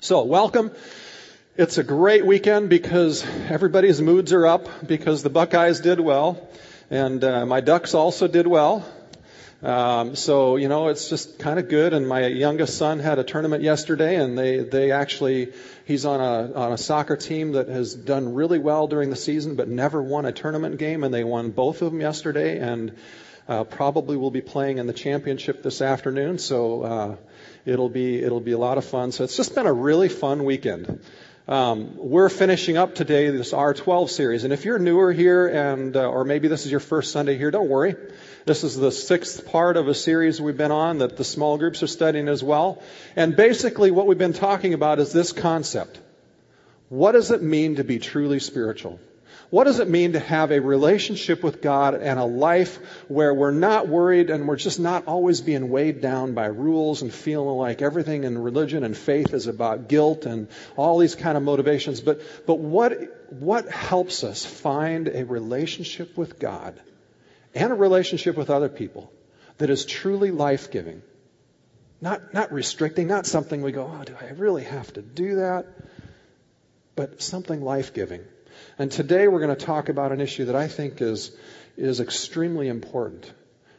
So, welcome. It's a great weekend because everybody's moods are up because the Buckeyes did well, and uh, my Ducks also did well. Um, so you know it's just kind of good. And my youngest son had a tournament yesterday, and they they actually he's on a on a soccer team that has done really well during the season, but never won a tournament game, and they won both of them yesterday, and uh, probably will be playing in the championship this afternoon. So uh, it'll be it'll be a lot of fun. So it's just been a really fun weekend. Um, we're finishing up today this R12 series, and if you're newer here, and uh, or maybe this is your first Sunday here, don't worry. This is the sixth part of a series we've been on that the small groups are studying as well. And basically, what we've been talking about is this concept: What does it mean to be truly spiritual? What does it mean to have a relationship with God and a life where we're not worried and we're just not always being weighed down by rules and feeling like everything in religion and faith is about guilt and all these kind of motivations? But, but what, what helps us find a relationship with God and a relationship with other people that is truly life giving? Not, not restricting, not something we go, oh, do I really have to do that? But something life giving. And today we're going to talk about an issue that I think is, is extremely important.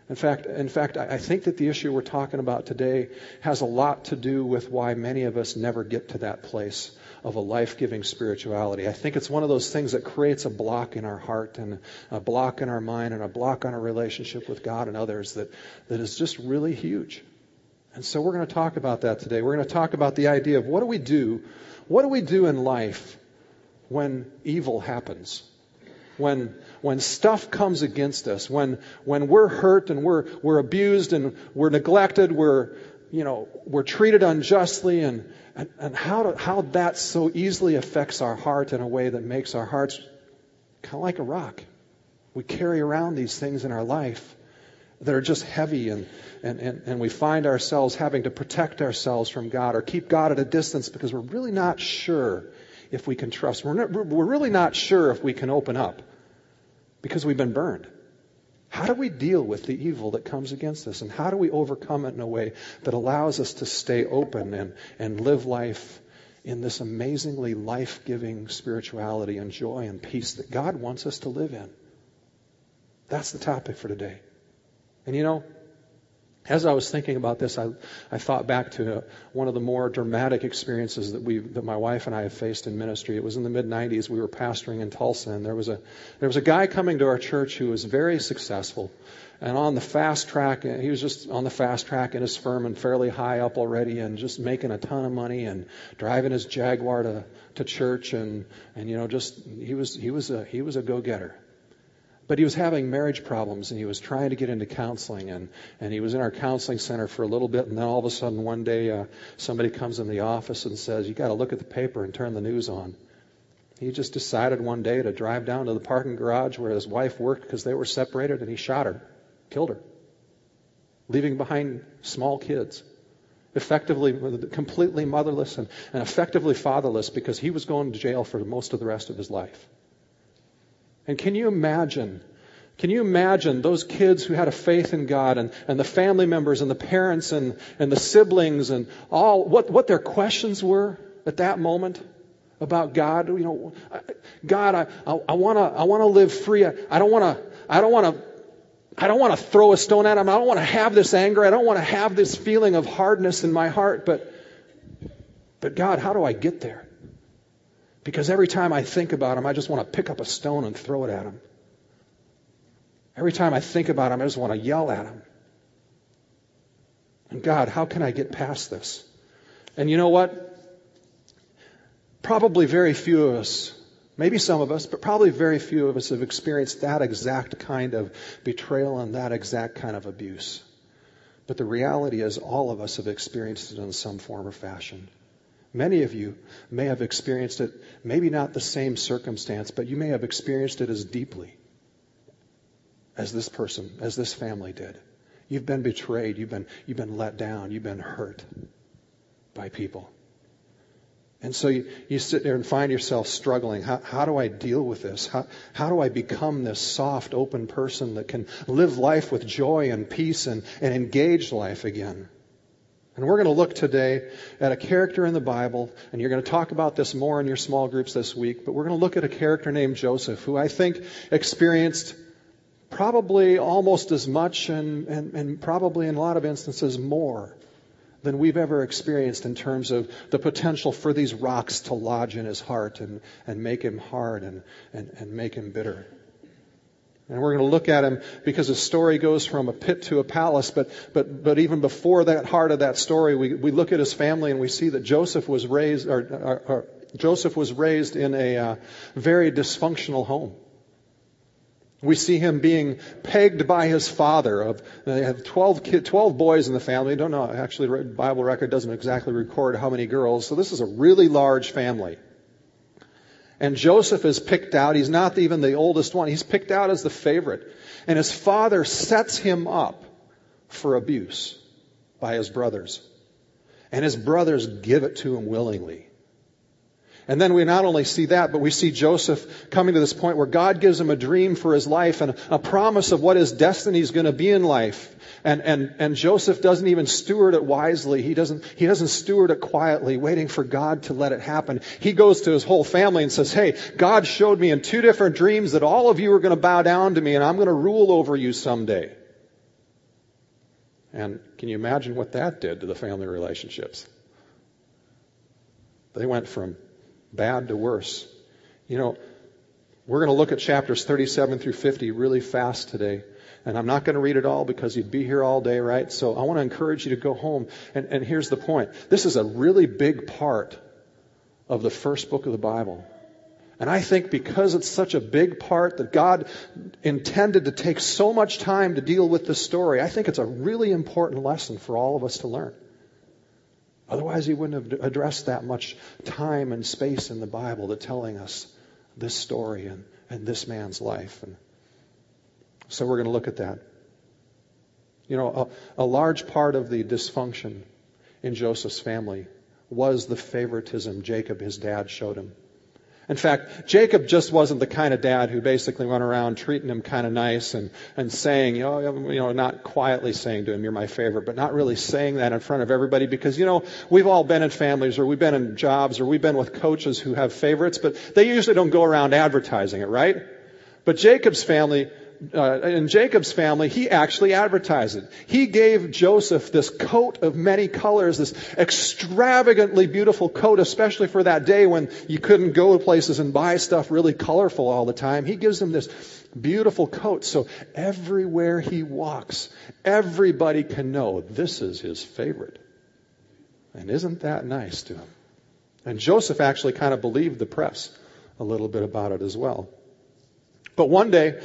In fact, in fact, I think that the issue we're talking about today has a lot to do with why many of us never get to that place of a life-giving spirituality. I think it's one of those things that creates a block in our heart and a block in our mind and a block on our relationship with God and others that, that is just really huge. And so we're going to talk about that today. We're going to talk about the idea of what do we do? What do we do in life when evil happens. When, when stuff comes against us, when, when we're hurt and we're, we're abused and we're neglected, we're, you know, we're treated unjustly and, and, and how, to, how that so easily affects our heart in a way that makes our hearts kind of like a rock. We carry around these things in our life that are just heavy and, and, and, and we find ourselves having to protect ourselves from God or keep God at a distance because we're really not sure if we can trust. We're, not, we're really not sure if we can open up because we've been burned. How do we deal with the evil that comes against us? And how do we overcome it in a way that allows us to stay open and, and live life in this amazingly life giving spirituality and joy and peace that God wants us to live in? That's the topic for today. And you know, as I was thinking about this, I, I thought back to one of the more dramatic experiences that we, that my wife and I have faced in ministry. It was in the mid 90s. We were pastoring in Tulsa, and there was a there was a guy coming to our church who was very successful, and on the fast track. He was just on the fast track in his firm and fairly high up already, and just making a ton of money and driving his Jaguar to to church, and and you know just he was he was a he was a go getter. But he was having marriage problems and he was trying to get into counseling and, and he was in our counseling center for a little bit and then all of a sudden one day uh, somebody comes in the office and says, you got to look at the paper and turn the news on. He just decided one day to drive down to the parking garage where his wife worked because they were separated and he shot her, killed her, leaving behind small kids effectively, completely motherless and, and, effectively fatherless because he was going to jail for most of the rest of his life. And can you imagine? Can you imagine those kids who had a faith in God and, and the family members and the parents and, and the siblings and all, what, what their questions were at that moment about God? You know, God, I, I, I wanna, I wanna live free. I, I don't wanna, I don't wanna, I don't want to throw a stone at him. I don't want to have this anger. I don't want to have this feeling of hardness in my heart. But, but God, how do I get there? Because every time I think about him, I just want to pick up a stone and throw it at him. Every time I think about him, I just want to yell at him. And God, how can I get past this? And you know what? Probably very few of us, maybe some of us, but probably very few of us have experienced that exact kind of betrayal and that exact kind of abuse. But the reality is, all of us have experienced it in some form or fashion. Many of you may have experienced it, maybe not the same circumstance, but you may have experienced it as deeply as this person, as this family did. You've been betrayed, you've been, you've been let down, you've been hurt by people. And so you, you sit there and find yourself struggling. How, how do I deal with this? How, how do I become this soft, open person that can live life with joy and peace and, and engage life again? And we're going to look today at a character in the Bible, and you're going to talk about this more in your small groups this week, but we're going to look at a character named Joseph, who I think experienced probably almost as much and, and, and probably in a lot of instances more than we've ever experienced in terms of the potential for these rocks to lodge in his heart and, and make him hard and, and, and make him bitter. And we're going to look at him because his story goes from a pit to a palace. But, but, but even before that heart of that story, we, we look at his family and we see that Joseph was raised, or, or, or Joseph was raised in a uh, very dysfunctional home. We see him being pegged by his father. Of they have 12, kid, 12 boys in the family. I Don't know. Actually, the Bible record doesn't exactly record how many girls. So this is a really large family. And Joseph is picked out. He's not even the oldest one. He's picked out as the favorite. And his father sets him up for abuse by his brothers. And his brothers give it to him willingly. And then we not only see that, but we see Joseph coming to this point where God gives him a dream for his life and a promise of what his destiny is going to be in life. And, and, and Joseph doesn't even steward it wisely. He doesn't, he doesn't steward it quietly, waiting for God to let it happen. He goes to his whole family and says, Hey, God showed me in two different dreams that all of you are going to bow down to me and I'm going to rule over you someday. And can you imagine what that did to the family relationships? They went from bad to worse. You know, we're going to look at chapters 37 through 50 really fast today. And I'm not going to read it all because you'd be here all day, right? So I want to encourage you to go home. And, and here's the point. This is a really big part of the first book of the Bible. And I think because it's such a big part that God intended to take so much time to deal with this story, I think it's a really important lesson for all of us to learn. Otherwise, he wouldn't have addressed that much time and space in the Bible to telling us this story and, and this man's life. And so we're going to look at that. You know, a, a large part of the dysfunction in Joseph's family was the favoritism Jacob, his dad, showed him. In fact, Jacob just wasn't the kind of dad who basically went around treating him kind of nice and, and saying, oh, you know, you know, not quietly saying to him, you're my favorite, but not really saying that in front of everybody because, you know, we've all been in families or we've been in jobs or we've been with coaches who have favorites, but they usually don't go around advertising it, right? But Jacob's family uh, in Jacob's family, he actually advertised it. He gave Joseph this coat of many colors, this extravagantly beautiful coat, especially for that day when you couldn't go to places and buy stuff really colorful all the time. He gives him this beautiful coat so everywhere he walks, everybody can know this is his favorite. And isn't that nice to him? And Joseph actually kind of believed the press a little bit about it as well. But one day,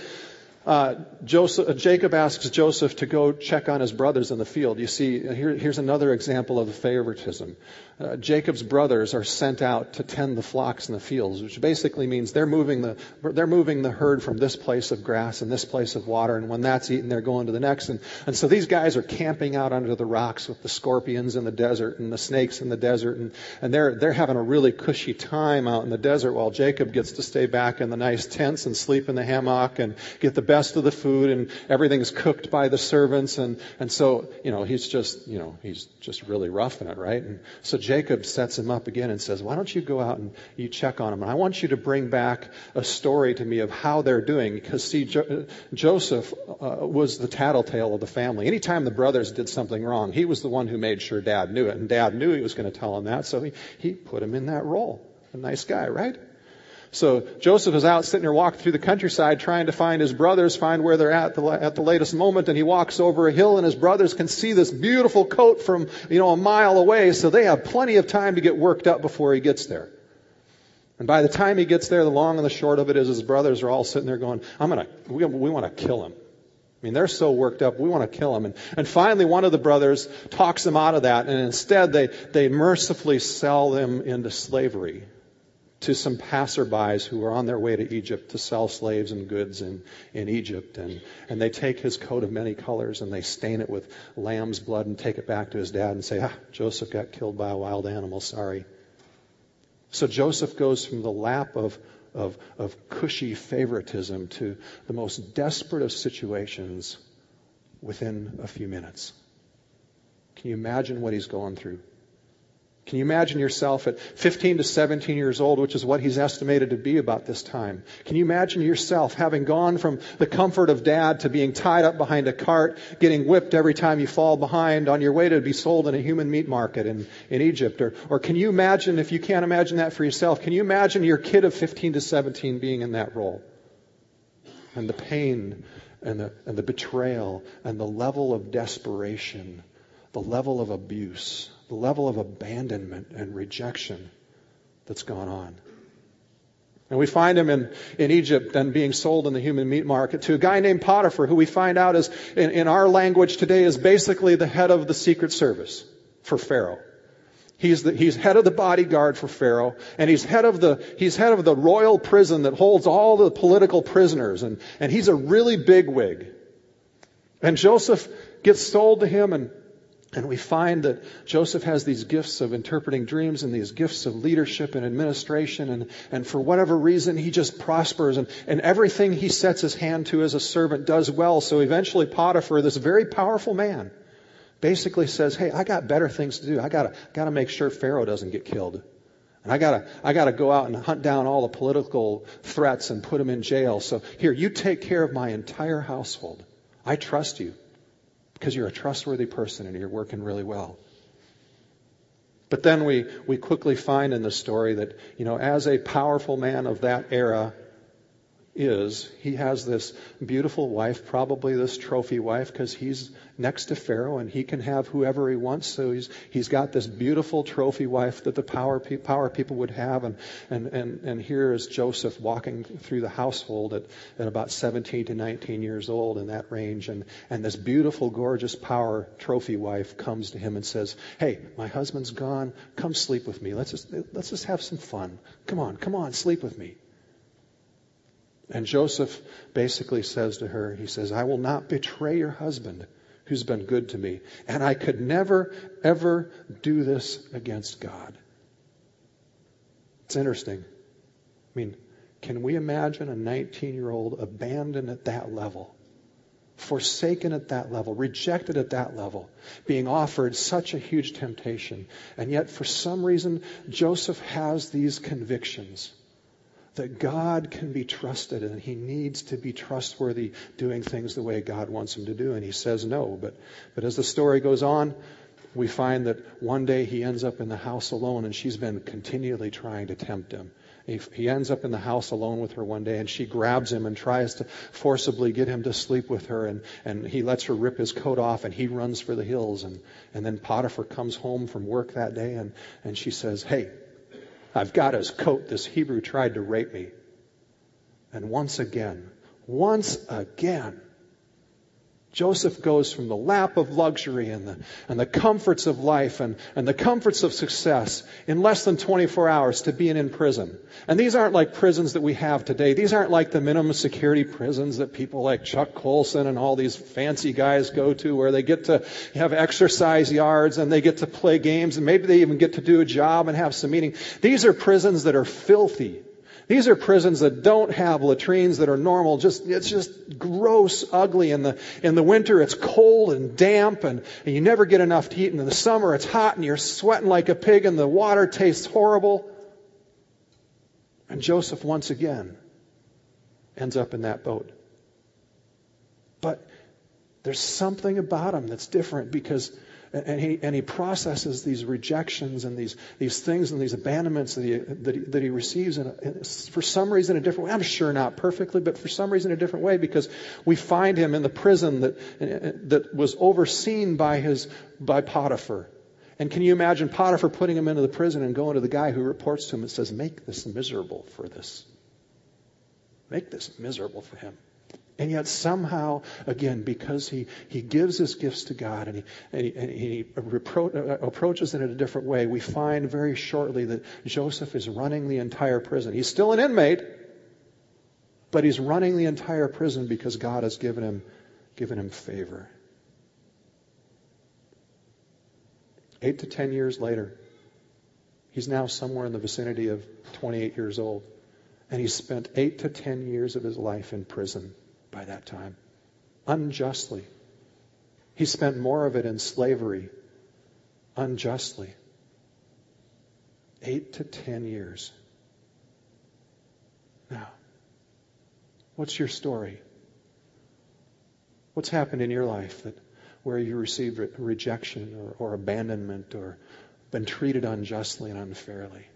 uh, Joseph, uh, Jacob asks Joseph to go check on his brothers in the field. You see, here, here's another example of favoritism. Uh, Jacob's brothers are sent out to tend the flocks in the fields, which basically means they're moving the they're moving the herd from this place of grass and this place of water, and when that's eaten, they're going to the next. And, and so these guys are camping out under the rocks with the scorpions in the desert and the snakes in the desert, and, and they're they're having a really cushy time out in the desert while Jacob gets to stay back in the nice tents and sleep in the hammock and get the best of the food, and everything's cooked by the servants, and and so you know he's just you know he's just really roughing it, right? And so Jacob sets him up again and says, Why don't you go out and you check on them? And I want you to bring back a story to me of how they're doing. Because, see, jo- Joseph uh, was the tattletale of the family. Anytime the brothers did something wrong, he was the one who made sure dad knew it. And dad knew he was going to tell him that, so he, he put him in that role. A nice guy, right? So Joseph is out sitting there walking through the countryside trying to find his brothers, find where they're at the, at the latest moment, and he walks over a hill and his brothers can see this beautiful coat from, you know, a mile away, so they have plenty of time to get worked up before he gets there. And by the time he gets there, the long and the short of it is his brothers are all sitting there going, I'm gonna, we, we want to kill him. I mean, they're so worked up, we want to kill him. And, and finally, one of the brothers talks them out of that, and instead they, they mercifully sell them into slavery to some passerbys who are on their way to Egypt to sell slaves and goods in, in Egypt. And, and they take his coat of many colors and they stain it with lamb's blood and take it back to his dad and say, ah, Joseph got killed by a wild animal, sorry. So Joseph goes from the lap of, of, of cushy favoritism to the most desperate of situations within a few minutes. Can you imagine what he's going through? Can you imagine yourself at 15 to 17 years old, which is what he's estimated to be about this time? Can you imagine yourself having gone from the comfort of dad to being tied up behind a cart, getting whipped every time you fall behind on your way to be sold in a human meat market in, in Egypt? Or, or can you imagine, if you can't imagine that for yourself, can you imagine your kid of 15 to 17 being in that role? And the pain and the, and the betrayal and the level of desperation, the level of abuse the level of abandonment and rejection that's gone on. And we find him in, in Egypt and being sold in the human meat market to a guy named Potiphar, who we find out is, in, in our language today, is basically the head of the secret service for Pharaoh. He's, the, he's head of the bodyguard for Pharaoh, and he's head of the, he's head of the royal prison that holds all the political prisoners, and, and he's a really big wig. And Joseph gets sold to him, and and we find that Joseph has these gifts of interpreting dreams and these gifts of leadership and administration. And, and for whatever reason, he just prospers. And, and everything he sets his hand to as a servant does well. So eventually, Potiphar, this very powerful man, basically says, Hey, I got better things to do. I gotta, gotta make sure Pharaoh doesn't get killed. And I gotta, I gotta go out and hunt down all the political threats and put them in jail. So here, you take care of my entire household. I trust you because you're a trustworthy person and you're working really well. But then we, we quickly find in the story that, you know, as a powerful man of that era, is he has this beautiful wife, probably this trophy wife, because he's next to Pharaoh and he can have whoever he wants. So he's he's got this beautiful trophy wife that the power power people would have, and and and and here is Joseph walking through the household at at about 17 to 19 years old in that range, and and this beautiful, gorgeous power trophy wife comes to him and says, "Hey, my husband's gone. Come sleep with me. Let's just let's just have some fun. Come on, come on, sleep with me." And Joseph basically says to her, he says, I will not betray your husband who's been good to me. And I could never, ever do this against God. It's interesting. I mean, can we imagine a 19 year old abandoned at that level? Forsaken at that level, rejected at that level, being offered such a huge temptation. And yet, for some reason, Joseph has these convictions that God can be trusted and he needs to be trustworthy doing things the way God wants him to do. And he says no. But, but as the story goes on, we find that one day he ends up in the house alone and she's been continually trying to tempt him. He, ends up in the house alone with her one day and she grabs him and tries to forcibly get him to sleep with her and, and he lets her rip his coat off and he runs for the hills and, and then Potiphar comes home from work that day and, and she says, Hey, I've got his coat. This Hebrew tried to rape me. And once again, once again, Joseph goes from the lap of luxury and the, and the comforts of life and, and the comforts of success in less than 24 hours to being in prison. And these aren't like prisons that we have today. These aren't like the minimum security prisons that people like Chuck Colson and all these fancy guys go to where they get to have exercise yards and they get to play games and maybe they even get to do a job and have some meeting. These are prisons that are filthy these are prisons that don't have latrines that are normal. Just, it's just gross, ugly. In the, in the winter, it's cold and damp and, and you never get enough to eat. And in the summer, it's hot and you're sweating like a pig and the water tastes horrible. And Joseph once again ends up in that boat. But there's something about him that's different because and he, and he processes these rejections and these, these things and these abandonments that he, that he, that he receives in a, for some reason a different way. I'm sure not perfectly, but for some reason a different way because we find him in the prison that, uh, that was overseen by his, by Potiphar. And can you imagine Potiphar putting him into the prison and going to the guy who reports to him and says, make this miserable for this. Make this miserable for him. And yet somehow, again, because he, he gives his gifts to God and he, and he, and he repro- uh, approaches it in a different way, we find very shortly that Joseph is running the entire prison. He's still an inmate, but he's running the entire prison because God has given him, given him favor. Eight to ten years later, he's now somewhere in the vicinity of 28 years old. And he's spent eight to ten years of his life in prison by that time, unjustly. He spent more of it in slavery unjustly. Eight to ten years. Now, what's your story? What's happened in your life that where you received re- rejection or, or abandonment or been treated unjustly and unfairly?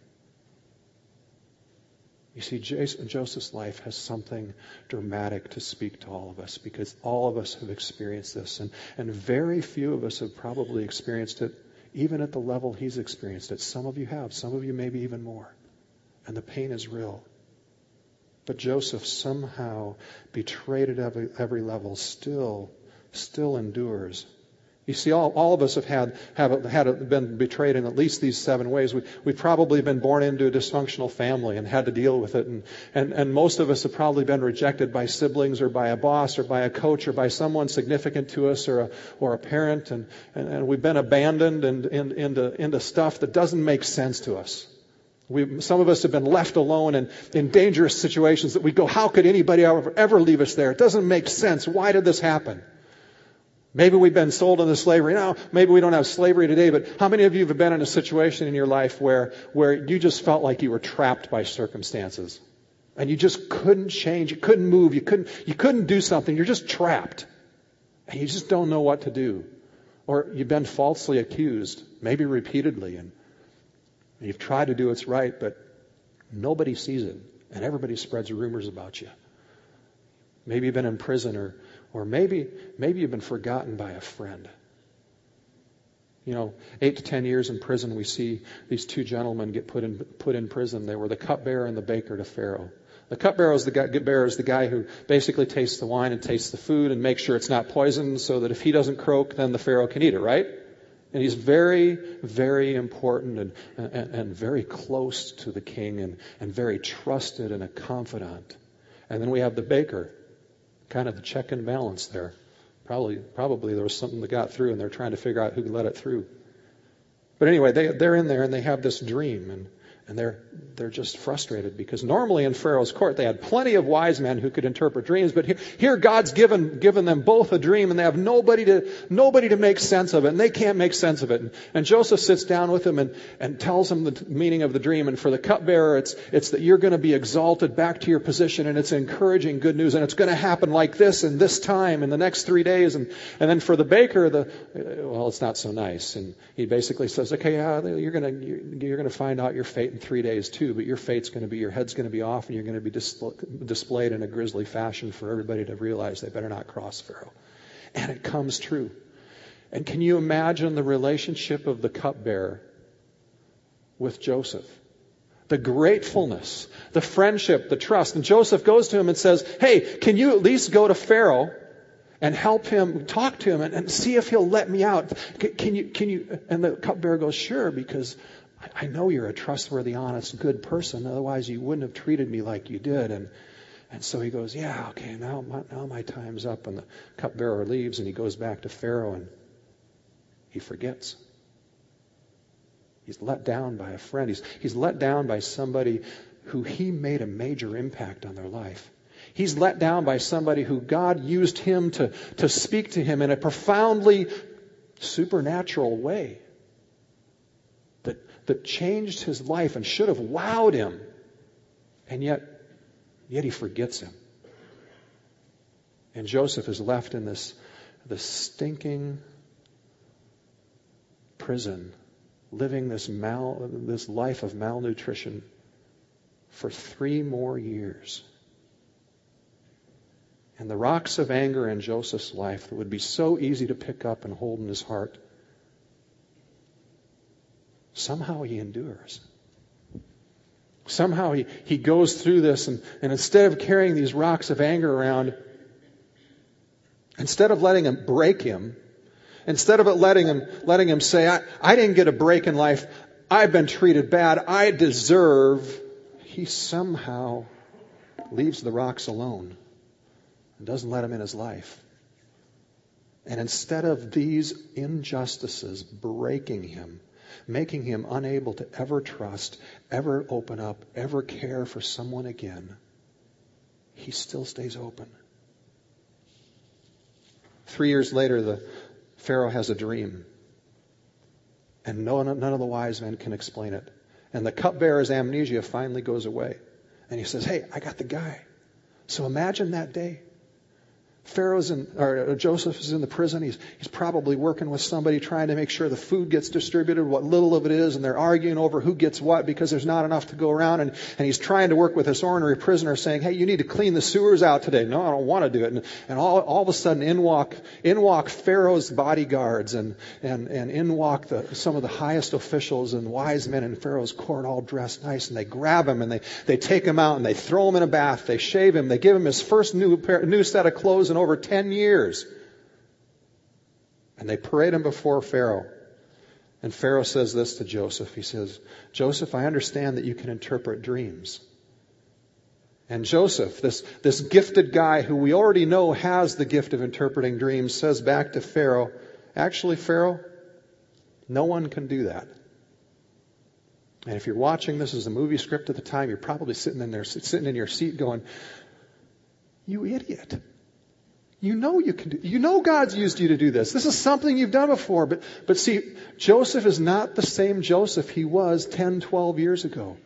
You see, Joseph's life has something dramatic to speak to all of us because all of us have experienced this, and, and very few of us have probably experienced it even at the level he's experienced it. Some of you have, some of you maybe even more. And the pain is real. But Joseph somehow, betrayed at every, every level, still, still endures you see, all, all of us have had, have had been betrayed in at least these seven ways. We, we've probably been born into a dysfunctional family and had to deal with it. And, and, and most of us have probably been rejected by siblings or by a boss or by a coach or by someone significant to us or a, or a parent. And, and, and we've been abandoned and, and, into, into stuff that doesn't make sense to us. We, some of us have been left alone and in dangerous situations that we go, how could anybody ever, ever leave us there? It doesn't make sense. Why did this happen? Maybe we've been sold into slavery. Now, maybe we don't have slavery today, but how many of you have been in a situation in your life where, where you just felt like you were trapped by circumstances? And you just couldn't change, you couldn't move, you couldn't, you couldn't do something, you're just trapped. And you just don't know what to do. Or you've been falsely accused, maybe repeatedly, and you've tried to do what's right, but nobody sees it, and everybody spreads rumors about you. Maybe you've been in prison or or maybe, maybe you've been forgotten by a friend. You know, eight to ten years in prison, we see these two gentlemen get put in, put in prison. They were the cupbearer and the baker to Pharaoh. The cupbearer is the guy, bearer is the guy who basically tastes the wine and tastes the food and makes sure it's not poisoned so that if he doesn't croak, then the Pharaoh can eat it, right? And he's very, very important and, and, and very close to the king and, and very trusted and a confidant. And then we have the baker kind of the check and balance there. Probably, probably there was something that got through, and they're trying to figure out who let it through. But anyway, they, they're in there and they have this dream, and and they're, they're just frustrated because normally in Pharaoh's court they had plenty of wise men who could interpret dreams, but here, here God's given, given them both a dream and they have nobody to, nobody to make sense of it and they can't make sense of it. And, and Joseph sits down with them and, and tells them the meaning of the dream. And for the cupbearer, it's, it's that you're going to be exalted back to your position and it's encouraging good news and it's going to happen like this in this time in the next three days. And, and then for the baker, the, well, it's not so nice. And he basically says, okay, yeah, you're going to, you're, you're going to find out your fate in three days too, but your fate's going to be, your head's going to be off and you're going to be dis- displayed in a grisly fashion for everybody to realize they better not cross Pharaoh. And it comes true. And can you imagine the relationship of the cupbearer with Joseph? The gratefulness, the friendship, the trust. And Joseph goes to him and says, Hey, can you at least go to Pharaoh and help him, talk to him and, and see if he'll let me out? Can you, can you, and the cupbearer goes, Sure, because I know you're a trustworthy, honest, good person. Otherwise, you wouldn't have treated me like you did. And and so he goes, yeah, okay, now my, now my time's up. And the cupbearer leaves, and he goes back to Pharaoh, and he forgets. He's let down by a friend. He's, he's let down by somebody who he made a major impact on their life. He's let down by somebody who God used him to, to speak to him in a profoundly supernatural way that changed his life and should have wowed him. And yet, yet he forgets him. And Joseph is left in this, this stinking prison, living this, mal, this life of malnutrition for three more years. And the rocks of anger in Joseph's life that would be so easy to pick up and hold in his heart Somehow he endures. Somehow he, he goes through this, and, and instead of carrying these rocks of anger around, instead of letting him break him, instead of it letting him, letting him say, I, I didn't get a break in life, I've been treated bad, I deserve, he somehow leaves the rocks alone and doesn't let him in his life. And instead of these injustices breaking him, making him unable to ever trust, ever open up, ever care for someone again, he still stays open. Three years later, the Pharaoh has a dream. And no, none of the wise men can explain it. And the cupbearer's amnesia finally goes away. And he says, Hey, I got the guy. So imagine that day. Pharaoh's in, or uh, Joseph is in the prison. He's, he's probably working with somebody trying to make sure the food gets distributed, what little of it is, and they're arguing over who gets what because there's not enough to go around. And, and he's trying to work with this ordinary prisoner saying, hey, you need to clean the sewers out today. No, I don't want to do it. And, and all, all of a sudden in walk, in walk Pharaoh's bodyguards and, and, and in walk the, some of the highest officials and wise men in Pharaoh's court all dressed nice and they grab him and they, they take him out and they throw him in a bath. They shave him. They give him his first new, pair, new set of clothes and over 10 years. And they parade him before Pharaoh. And Pharaoh says this to Joseph. He says, Joseph, I understand that you can interpret dreams. And Joseph, this, this gifted guy who we already know has the gift of interpreting dreams, says back to Pharaoh, actually, Pharaoh, no one can do that. And if you're watching this as a movie script at the time, you're probably sitting in there, sitting in your seat going, you idiot. You know you can do, you know God's used you to do this. This is something you've done before. But, but see, Joseph is not the same Joseph he was 10, 12 years ago.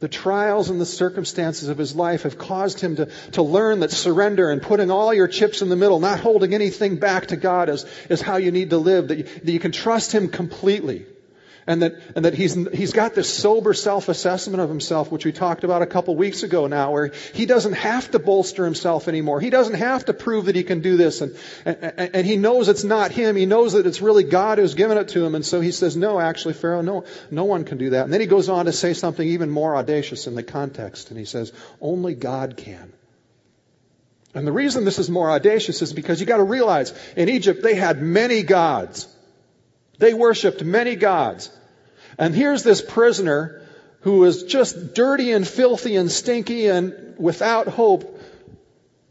The trials and the circumstances of his life have caused him to, to learn that surrender and putting all your chips in the middle, not holding anything back to God is, is how you need to live, that you, that you can trust him completely. And that, and that he's, he's got this sober self-assessment of himself, which we talked about a couple weeks ago now, where he doesn't have to bolster himself anymore. He doesn't have to prove that he can do this. And, and, and he knows it's not him. He knows that it's really God who's given it to him. And so he says, no, actually, Pharaoh, no, no one can do that. And then he goes on to say something even more audacious in the context. And he says, only God can. And the reason this is more audacious is because you gotta realize, in Egypt, they had many gods. They worshiped many gods. And here's this prisoner who was just dirty and filthy and stinky and without hope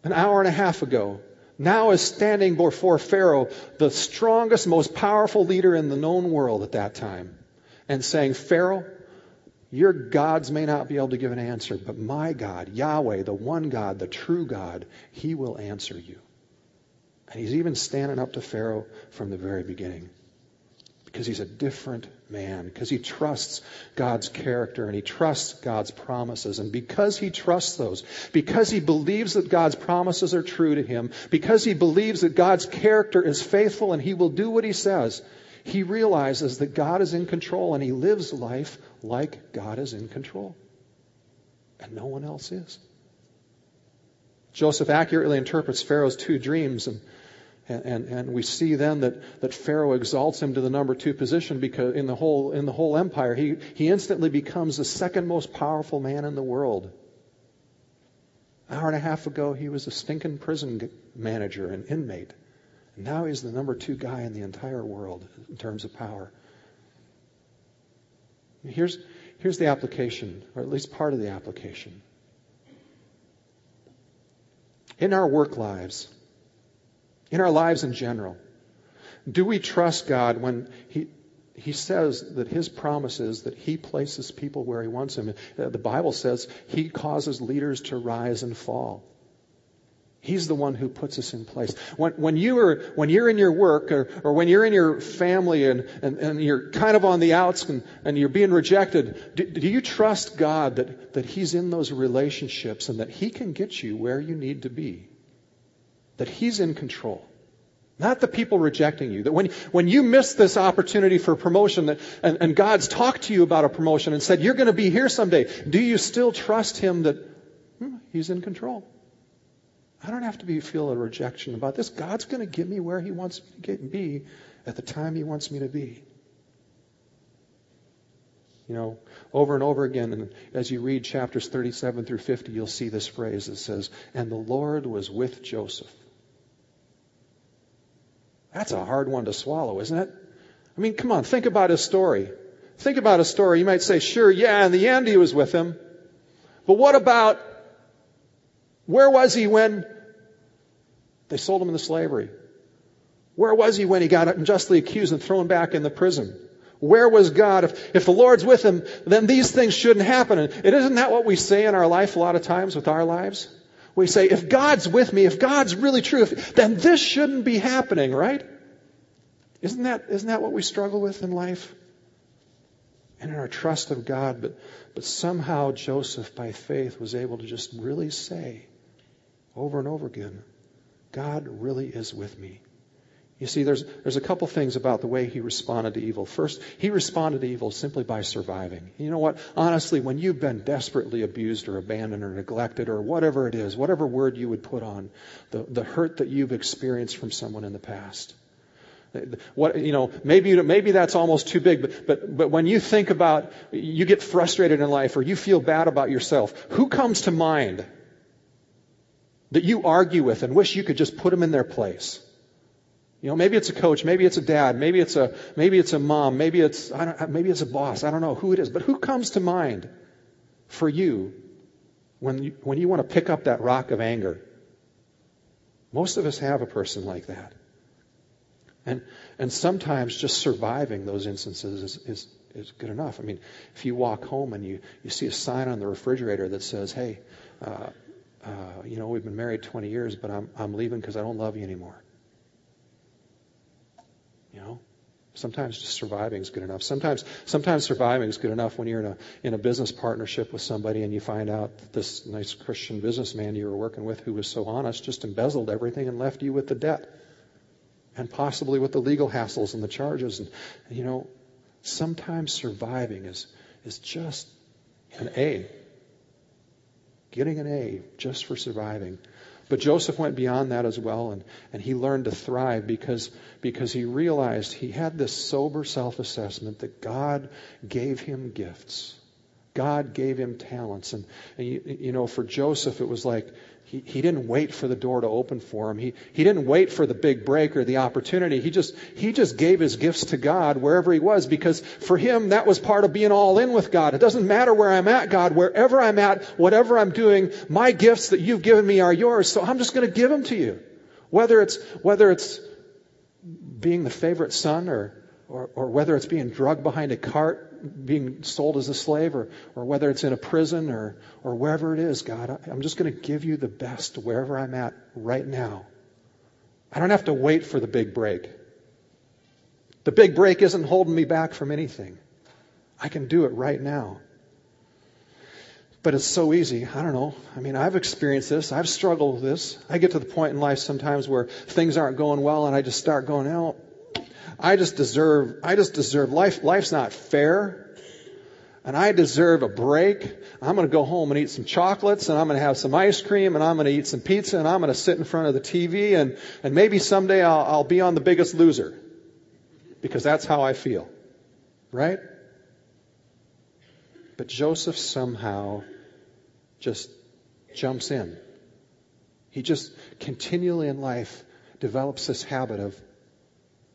an hour and a half ago. Now is standing before Pharaoh, the strongest, most powerful leader in the known world at that time, and saying, Pharaoh, your gods may not be able to give an answer, but my God, Yahweh, the one God, the true God, He will answer you. And he's even standing up to Pharaoh from the very beginning because he's a different man, because he trusts God's character and he trusts God's promises. And because he trusts those, because he believes that God's promises are true to him, because he believes that God's character is faithful and he will do what he says, he realizes that God is in control and he lives life like God is in control. And no one else is. Joseph accurately interprets Pharaoh's two dreams and and, and, and, we see then that, that Pharaoh exalts him to the number two position because in the whole, in the whole empire, he, he instantly becomes the second most powerful man in the world. An hour and a half ago, he was a stinking prison manager and inmate. And now he's the number two guy in the entire world in terms of power. Here's, here's the application, or at least part of the application. In our work lives, in our lives in general? Do we trust God when He, he says that His promise is that He places people where He wants them? Uh, the Bible says He causes leaders to rise and fall. He's the one who puts us in place. When, when, you are, when you're in your work or, or when you're in your family and, and, and you're kind of on the outs and, and you're being rejected, do, do you trust God that, that He's in those relationships and that He can get you where you need to be? That He's in control. Not the people rejecting you. That when, when you miss this opportunity for promotion that, and, and God's talked to you about a promotion and said, you're going to be here someday, do you still trust Him that hmm, He's in control? I don't have to be, feel a rejection about this. God's going to get me where He wants me to get, be at the time He wants me to be. You know, over and over again, and as you read chapters 37 through 50, you'll see this phrase that says, And the Lord was with Joseph that's a hard one to swallow, isn't it? I mean, come on, think about his story. Think about his story. You might say, sure, yeah, in the end he was with him. But what about, where was he when they sold him into slavery? Where was he when he got unjustly accused and thrown back in the prison? Where was God? If, if the Lord's with him, then these things shouldn't happen. And isn't that what we say in our life a lot of times with our lives? We say, if God's with me, if God's really true, if, then this shouldn't be happening, right? Isn't that, isn't that what we struggle with in life? and in our trust of God. But, but somehow Joseph, by faith, was able to just really say over and over again, God really is with me. You see, there's, there's a couple things about the way he responded to evil. First, he responded to evil simply by surviving. You know what? Honestly, when you've been desperately abused or abandoned or neglected or whatever it is, whatever word you would put on the, the hurt that you've experienced from someone in the past, what, you know, maybe, maybe that's almost too big, but, but, but when you think about, you get frustrated in life or you feel bad about yourself, who comes to mind that you argue with and wish you could just put them in their place? You know, maybe it's a coach, maybe it's a dad, maybe it's a, maybe it's a mom, maybe it's, I don't, maybe it's a boss. I don't know who it is, but who comes to mind for you when you, when you want to pick up that rock of anger? Most of us have a person like that. And, and sometimes just surviving those instances is, is, is good enough. I mean, if you walk home and you, you see a sign on the refrigerator that says, hey, uh, uh, you know, we've been married 20 years, but I'm, I'm leaving because I don't love you anymore. Know, sometimes just surviving is good enough. Sometimes, sometimes surviving is good enough when you're in a in a business partnership with somebody and you find out that this nice Christian businessman you were working with, who was so honest, just embezzled everything and left you with the debt, and possibly with the legal hassles and the charges. And you know, sometimes surviving is is just an A. Getting an A just for surviving. But Joseph went beyond that as well, and, and he learned to thrive because, because he realized he had this sober self assessment that God gave him gifts. God gave him talents. And, and you, you, know, for Joseph, it was like he, he didn't wait for the door to open for him. He, he didn't wait for the big break or the opportunity. He just, he just gave his gifts to God wherever he was because for him, that was part of being all in with God. It doesn't matter where I'm at, God. Wherever I'm at, whatever I'm doing, my gifts that you've given me are yours. So I'm just going to give them to you. Whether it's, whether it's being the favorite son or, or, or whether it's being drugged behind a cart being sold as a slave or, or whether it's in a prison or, or wherever it is, God, I, I'm just going to give you the best wherever I'm at right now. I don't have to wait for the big break. The big break isn't holding me back from anything. I can do it right now. But it's so easy. I don't know. I mean, I've experienced this. I've struggled with this. I get to the point in life sometimes where things aren't going well and I just start going, oh, I just deserve, I just deserve life. Life's not fair. And I deserve a break. I'm going to go home and eat some chocolates and I'm going to have some ice cream and I'm going to eat some pizza and I'm going to sit in front of the TV and, and maybe someday I'll, I'll be on the biggest loser. Because that's how I feel. Right? But Joseph somehow just jumps in. He just continually in life develops this habit of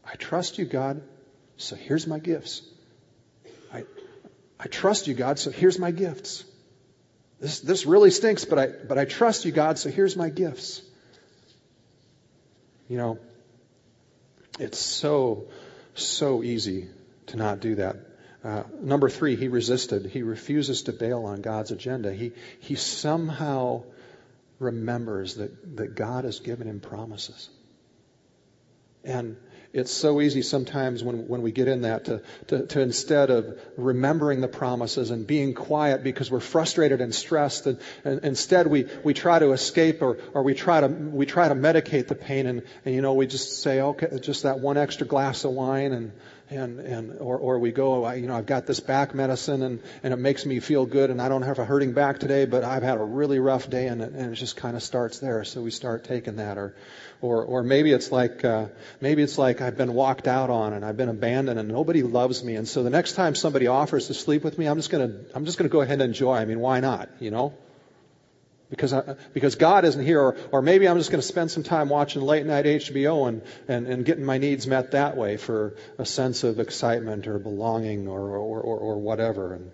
I trust you, God, so here's my gifts. I, I trust you, God, so here's my gifts. This, this really stinks, but I, but I trust you, God, so here's my gifts. You know, it's so, so easy to not do that. Uh, number three, he resisted. He refuses to bail on God's agenda. He, he somehow remembers that, that God has given him promises. And it's so easy sometimes when, when we get in that to, to, to, instead of remembering the promises and being quiet because we're frustrated and stressed and, and instead we, we try to escape or, or we try to we try to medicate the pain and, and you know we just say okay just that one extra glass of wine and and and or or we go I, you know I've got this back medicine and and it makes me feel good and I don't have a hurting back today but I've had a really rough day and it, and it just kind of starts there. So we start taking that or or or maybe it's like uh, maybe it's like I've been walked out on and I've been abandoned and nobody loves me. And so the next time somebody offers to sleep with me I'm just gonna I'm just gonna go ahead and enjoy. I mean why not you know because I, because God isn't here, or, or maybe I'm just going to spend some time watching late night HBO and, and, and getting my needs met that way for a sense of excitement or belonging or, or, or, or whatever. And,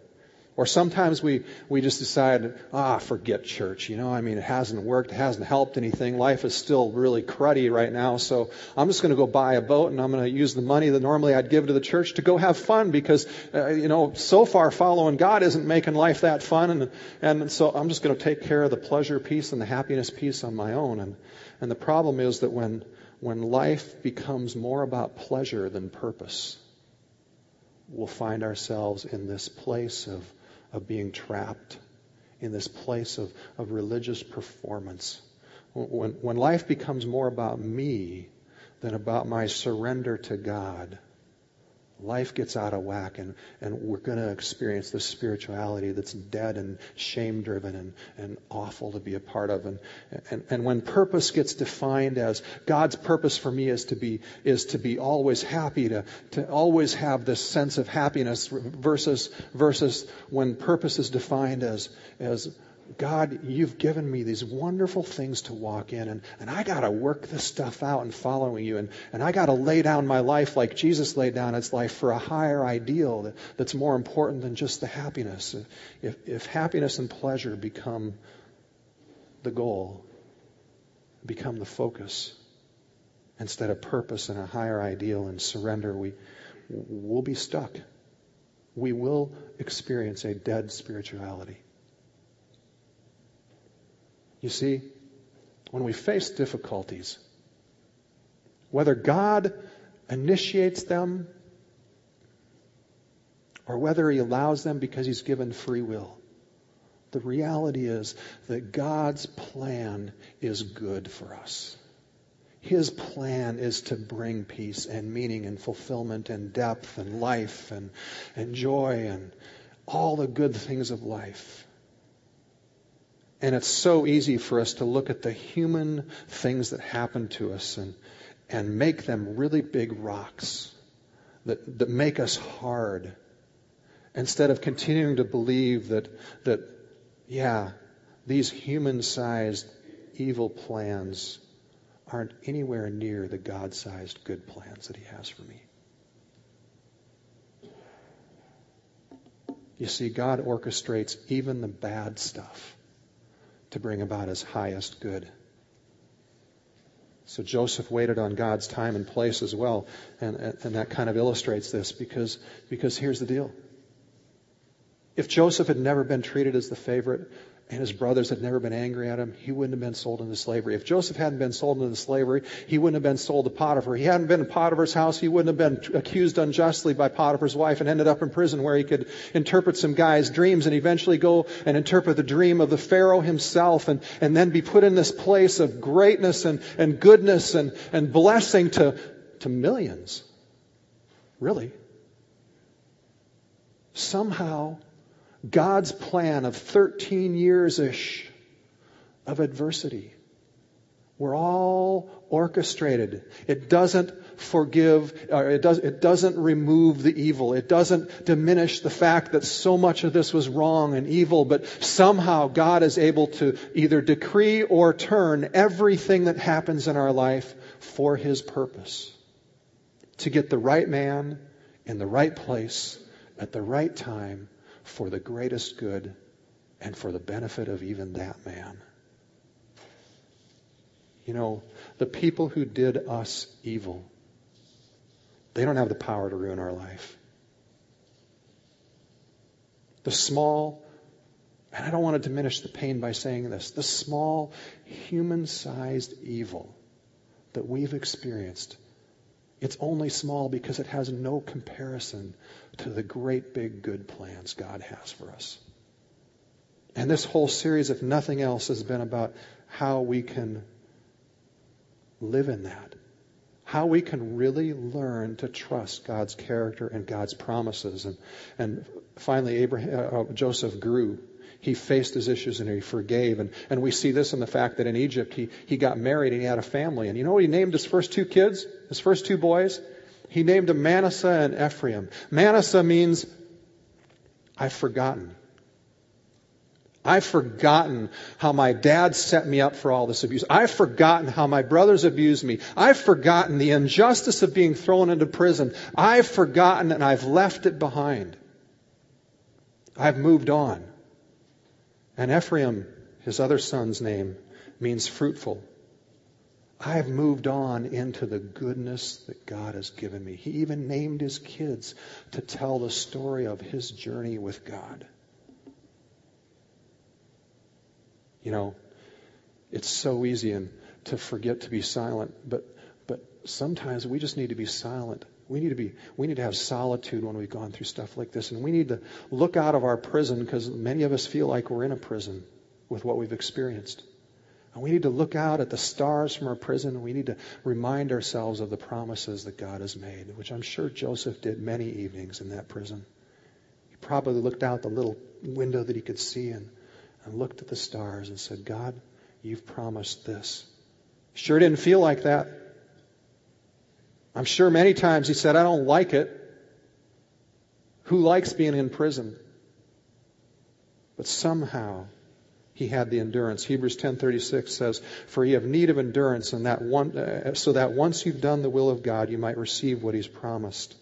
or sometimes we, we just decide, ah, forget church. You know, I mean, it hasn't worked. It hasn't helped anything. Life is still really cruddy right now. So I'm just going to go buy a boat and I'm going to use the money that normally I'd give to the church to go have fun because, uh, you know, so far following God isn't making life that fun. And, and so I'm just going to take care of the pleasure piece and the happiness piece on my own. And, and the problem is that when, when life becomes more about pleasure than purpose, we'll find ourselves in this place of, of being trapped, in this place of, of religious performance. When, when life becomes more about me than about my surrender to God, life gets out of whack and, and we're going to experience this spirituality that's dead and shame driven and, and awful to be a part of. And, and, and when purpose gets defined as God's purpose for me is to be, is to be always happy, to, to always have this sense of happiness versus, versus when purpose is defined as, as God, you've given me these wonderful things to walk in, and, and I got to work this stuff out and following you, and, and I got to lay down my life like Jesus laid down his life for a higher ideal that, that's more important than just the happiness. If, if happiness and pleasure become the goal, become the focus, instead of purpose and a higher ideal and surrender, we, we'll be stuck. We will experience a dead spirituality. You see, when we face difficulties, whether God initiates them or whether He allows them because He's given free will, the reality is that God's plan is good for us. His plan is to bring peace and meaning and fulfillment and depth and life and, and joy and all the good things of life. And it's so easy for us to look at the human things that happen to us and, and make them really big rocks that, that make us hard instead of continuing to believe that, that yeah, these human sized evil plans aren't anywhere near the God sized good plans that He has for me. You see, God orchestrates even the bad stuff to bring about his highest good. So Joseph waited on God's time and place as well, and, and that kind of illustrates this because, because here's the deal. If Joseph had never been treated as the favorite, and his brothers had never been angry at him, he wouldn't have been sold into slavery. If Joseph hadn't been sold into slavery, he wouldn't have been sold to Potiphar. He hadn't been in Potiphar's house, he wouldn't have been accused unjustly by Potiphar's wife and ended up in prison where he could interpret some guy's dreams and eventually go and interpret the dream of the Pharaoh himself and, and then be put in this place of greatness and, and goodness and, and blessing to, to millions. Really. Somehow, God's plan of 13 years ish of adversity. We're all orchestrated. It doesn't forgive, it, does, it doesn't remove the evil. It doesn't diminish the fact that so much of this was wrong and evil, but somehow God is able to either decree or turn everything that happens in our life for His purpose. To get the right man in the right place at the right time for the greatest good and for the benefit of even that man. You know, the people who did us evil, they don't have the power to ruin our life. The small, and I don't want to diminish the pain by saying this, the small human sized evil that we've experienced it's only small because it has no comparison to the great big good plans God has for us. And this whole series, if nothing else, has been about how we can live in that. How we can really learn to trust God's character and God's promises. And, and finally, Abraham, uh, Joseph grew he faced his issues and he forgave. And, and we see this in the fact that in Egypt he, he got married and he had a family. And you know what he named his first two kids? His first two boys? He named them Manasseh and Ephraim. Manasseh means I've forgotten. I've forgotten how my dad set me up for all this abuse. I've forgotten how my brothers abused me. I've forgotten the injustice of being thrown into prison. I've forgotten and I've left it behind. I've moved on. And Ephraim, his other son's name, means fruitful. I've moved on into the goodness that God has given me. He even named his kids to tell the story of his journey with God. You know, it's so easy and to forget to be silent, but but sometimes we just need to be silent We need to be, we need to have solitude when we've gone through stuff like this. And we need to look out of our prison because many of us feel like we're in a prison with what we've experienced. And we need to look out at the stars from our prison and we need to remind ourselves of the promises that God has made, which I'm sure Joseph did many evenings in that prison. He probably looked out the little window that he could see and, and looked at the stars and said, God, you've promised this. Sure didn't feel like that. I'm sure many times he said, I don't like it. Who likes being in prison? But somehow he had the endurance. Hebrews 10:36 says, "For you have need of endurance, and that one, uh, so that once you've done the will of God, you might receive what He's promised."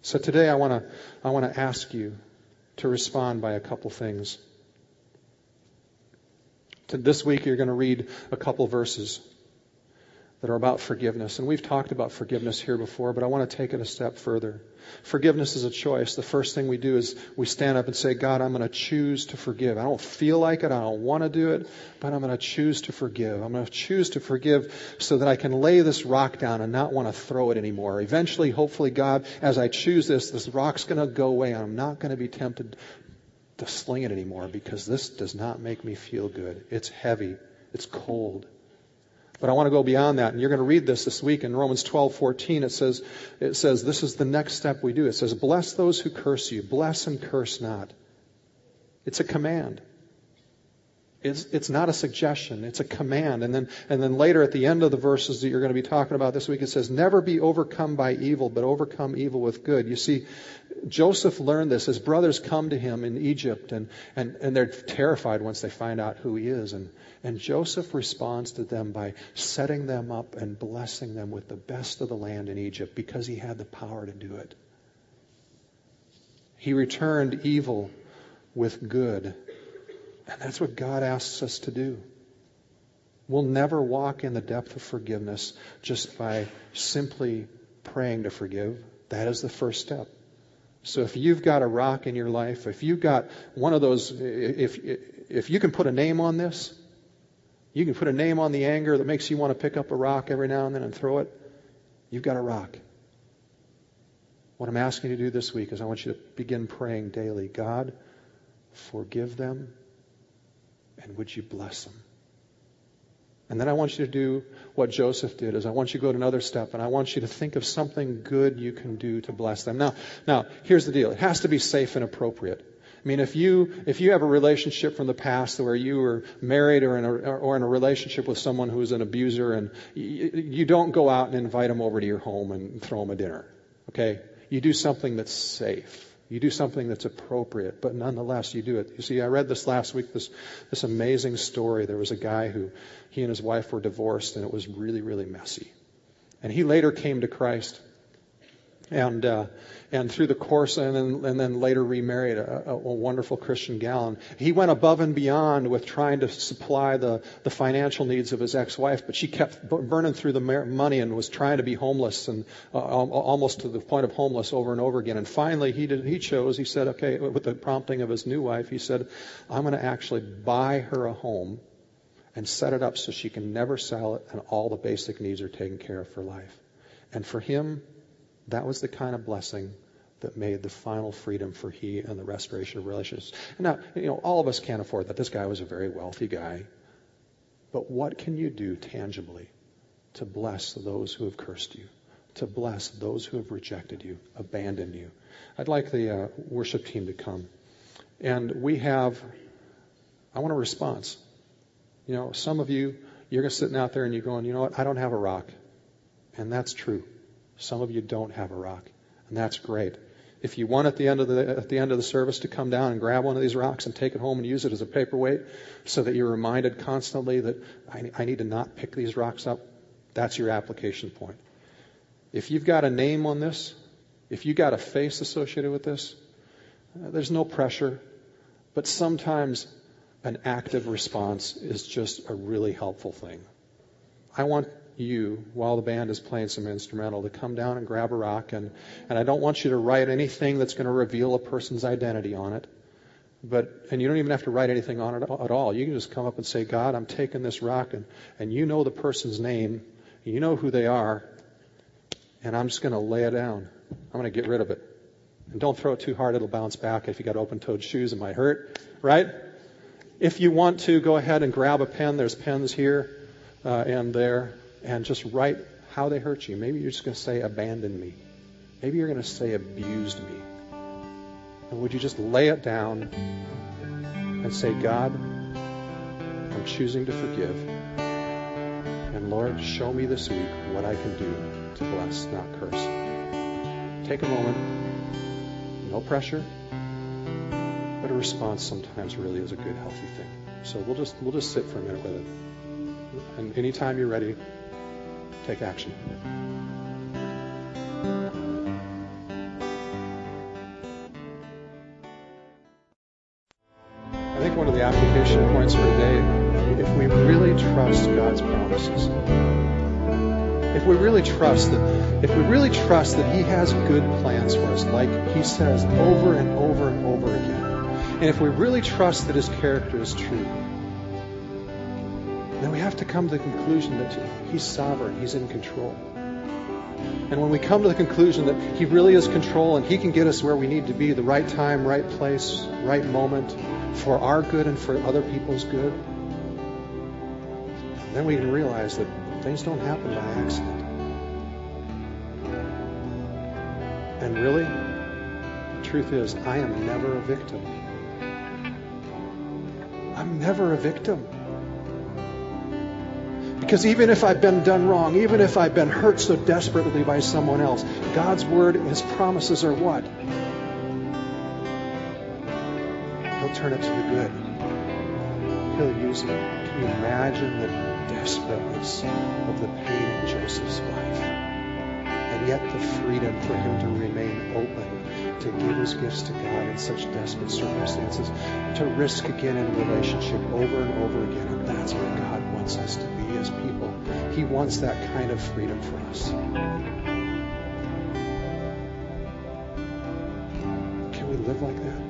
So today, I want to I want to ask you to respond by a couple things. To this week, you're going to read a couple verses that are about forgiveness. And we've talked about forgiveness here before, but I want to take it a step further. Forgiveness is a choice. The first thing we do is we stand up and say, God, I'm going to choose to forgive. I don't feel like it. I don't want to do it, but I'm going to choose to forgive. I'm going to choose to forgive so that I can lay this rock down and not want to throw it anymore. Eventually, hopefully, God, as I choose this, this rock's going to go away and I'm not going to be tempted to sling it anymore because this does not make me feel good. It's heavy. It's cold. But I want to go beyond that, and you're going to read this this week in Romans 12:14. It says, it says this is the next step we do. It says, "Bless those who curse you, bless and curse not." It's a command. It's, it's not a suggestion. It's a command. And then, and then later at the end of the verses that you're going to be talking about this week, it says, "Never be overcome by evil, but overcome evil with good." You see, Joseph learned this. His brothers come to him in Egypt, and, and, and they're terrified once they find out who he is. And, and Joseph responds to them by setting them up and blessing them with the best of the land in Egypt because he had the power to do it. He returned evil with good. And that's what God asks us to do. We'll never walk in the depth of forgiveness just by simply praying to forgive. That is the first step. So if you've got a rock in your life, if you've got one of those, if, if you can put a name on this, you can put a name on the anger that makes you want to pick up a rock every now and then and throw it. You've got a rock. What I'm asking you to do this week is I want you to begin praying daily God, forgive them, and would you bless them? And then I want you to do what Joseph did is I want you to go to another step and I want you to think of something good you can do to bless them. Now, now, here's the deal. It has to be safe and appropriate. I mean, if you if you have a relationship from the past where you were married or in a or in a relationship with someone who is an abuser, and you, you don't go out and invite them over to your home and throw them a dinner, okay? You do something that's safe. You do something that's appropriate, but nonetheless you do it. You see, I read this last week, this, this amazing story. There was a guy who, he and his wife were divorced and it was really, really messy. And he later came to Christ and uh, and through the course, and then and then later remarried a, a, wonderful Christian gal. And he went above and beyond with trying to supply the the financial needs of his ex-wife, but she kept burning through the money and was trying to be homeless and uh, almost to the point of homeless over and over again. And finally, he did, he chose. He said, okay, with the prompting of his new wife, he said, I'm going to actually buy her a home and set it up so she can never sell it, and all the basic needs are taken care of for life. And for him, that was the kind of blessing that made the final freedom for he and the restoration of relationships. Now, you know, all of us can't afford that. This guy was a very wealthy guy. But what can you do tangibly to bless those who have cursed you, to bless those who have rejected you, abandoned you? I'd like the uh, worship team to come. And we have, I want a response. You know, some of you, you're sitting out there and you're going, you know what, I don't have a rock. And that's true. Some of you don't have a rock, and that's great. If you want at the end of the at the end of the service to come down and grab one of these rocks and take it home and use it as a paperweight, so that you're reminded constantly that I, I need to not pick these rocks up, that's your application point. If you've got a name on this, if you've got a face associated with this, uh, there's no pressure, but sometimes an active response is just a really helpful thing. I want you, while the band is playing some instrumental, to come down and grab a rock. And, and I don't want you to write anything that's going to reveal a person's identity on it. But, and you don't even have to write anything on it at all. You can just come up and say, God, I'm taking this rock, and, and you know the person's name, you know who they are, and I'm just going to lay it down. I'm going to get rid of it. And don't throw it too hard, it'll bounce back. If you got open toed shoes, it might hurt, right? If you want to, go ahead and grab a pen. There's pens here uh, and there, and just write how they hurt you. Maybe you're just going to say, abandon me. Maybe you're going to say, abused me. And would you just lay it down and say, God, I'm choosing to forgive. And Lord, show me this week what I can do to bless, not curse. Take a moment. No pressure. But a response sometimes really is a good, healthy thing. So we'll just we'll just sit for a minute with it. And anytime you're ready, take action. I think one of the application points for today, if we really trust God's promises, if we really trust that, if we really trust that He has good plans for us, like He says over and over and over again, and if we really trust that His character is true, we have to come to the conclusion that He's sovereign, He's in control. And when we come to the conclusion that He really is control and He can get us where we need to be, the right time, right place, right moment, for our good and for other people's good, then we can realize that things don't happen by accident. And really, the truth is, I am never a victim. I'm never a victim. Because even if I've been done wrong, even if I've been hurt so desperately by someone else, God's word, and His promises are what? He'll turn it to the good. He'll use it. Can you imagine the desperateness of the pain in Joseph's life? And yet the freedom for him to remain open, to give his gifts to God in such desperate circumstances, to risk again in a relationship over and over again. And that's where God wants us to be as people. He wants that kind of freedom for us. Can we live like that?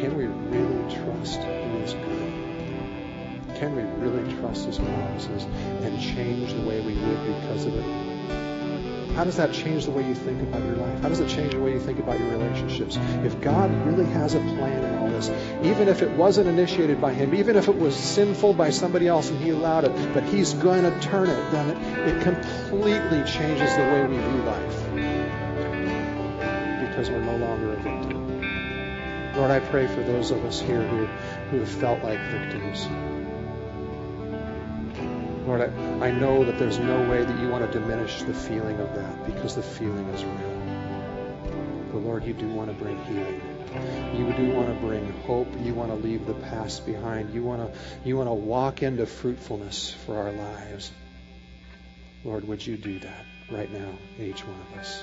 Can we really trust He is good? Can we really trust His promises and change the way we live because of it? How does that change the way you think about your life? How does it change the way you think about your relationships? If God really has a plan in all this, even if it wasn't initiated by Him, even if it was sinful by somebody else and He allowed it, but He's going to turn it, then it, it completely changes the way we view life because we're no longer a victim. Lord, I pray for those of us here who, who have felt like victims. Lord, I, I know that there's no way that you want to diminish the feeling of that because the feeling is real. But Lord, you do want to bring healing. You do want to bring hope. You want to leave the past behind. You want to, you want to walk into fruitfulness for our lives. Lord, would you do that right now in each one of us?